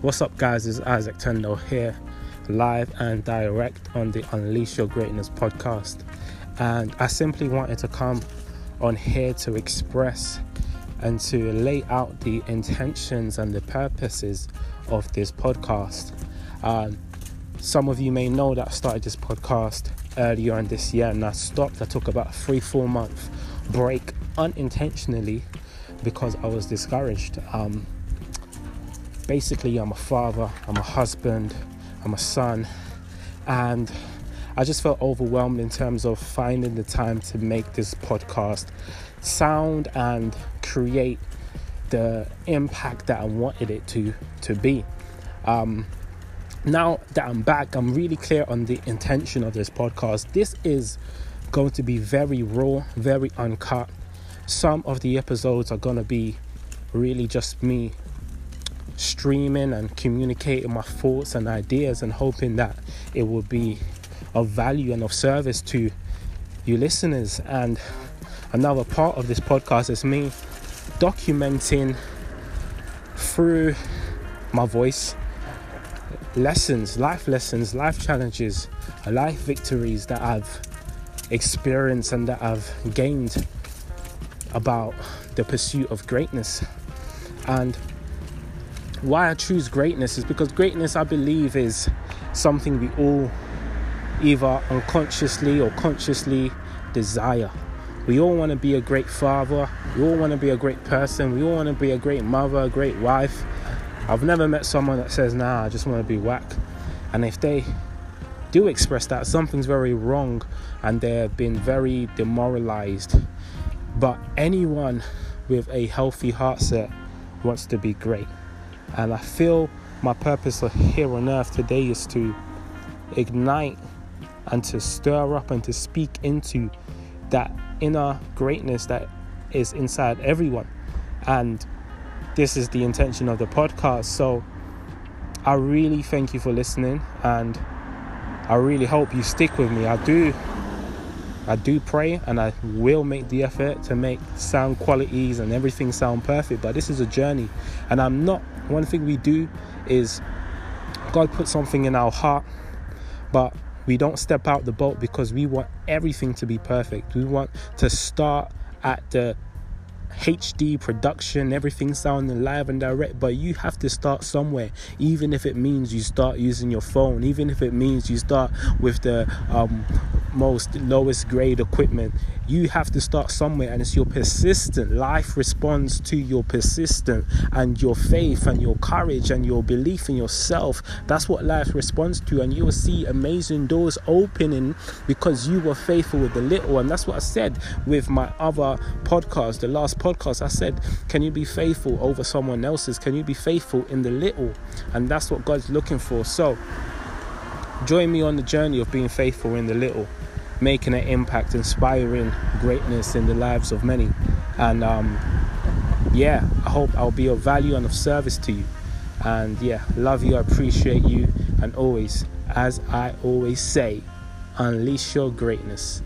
What's up, guys? It's Isaac Tendo here, live and direct on the Unleash Your Greatness podcast. And I simply wanted to come on here to express and to lay out the intentions and the purposes of this podcast. Um, some of you may know that I started this podcast earlier in this year and I stopped. I took about three, four month break unintentionally because I was discouraged. Um, basically, I'm a father, I'm a husband, I'm a son, and I just felt overwhelmed in terms of finding the time to make this podcast sound and create the impact that I wanted it to to be. Um, now that I'm back, I'm really clear on the intention of this podcast. This is going to be very raw, very uncut. Some of the episodes are going to be really just me streaming and communicating my thoughts and ideas and hoping that it will be of value and of service to you listeners. And another part of this podcast is me documenting through my voice lessons, life lessons, life challenges, life victories that I've experienced and that I've gained about the pursuit of greatness. And why I choose greatness is because greatness, I believe, is something we all either unconsciously or consciously desire. We all want to be a great father, we all want to be a great person, we all want to be a great mother, a great wife. I've never met someone that says, nah, I just want to be whack. And if they do express that, something's very wrong and they've been very demoralized. But anyone with a healthy heart set wants to be great. And I feel my purpose here on earth today is to ignite and to stir up and to speak into that inner greatness that is inside everyone. And this is the intention of the podcast. So I really thank you for listening and I really hope you stick with me. I do I do pray and I will make the effort to make sound qualities and everything sound perfect, but this is a journey. And I'm not one thing we do is God put something in our heart, but we don't step out the boat because we want everything to be perfect. We want to start at the HD production, everything sounding live and direct, but you have to start somewhere, even if it means you start using your phone, even if it means you start with the um, most lowest grade equipment. You have to start somewhere, and it's your persistent life responds to your persistent and your faith and your courage and your belief in yourself. That's what life responds to, and you will see amazing doors opening because you were faithful with the little. And that's what I said with my other podcast, the last podcast. I said, Can you be faithful over someone else's? Can you be faithful in the little? And that's what God's looking for. So, join me on the journey of being faithful in the little making an impact, inspiring greatness in the lives of many. And um, yeah, I hope I'll be of value and of service to you. And yeah, love you, I appreciate you, and always, as I always say, unleash your greatness.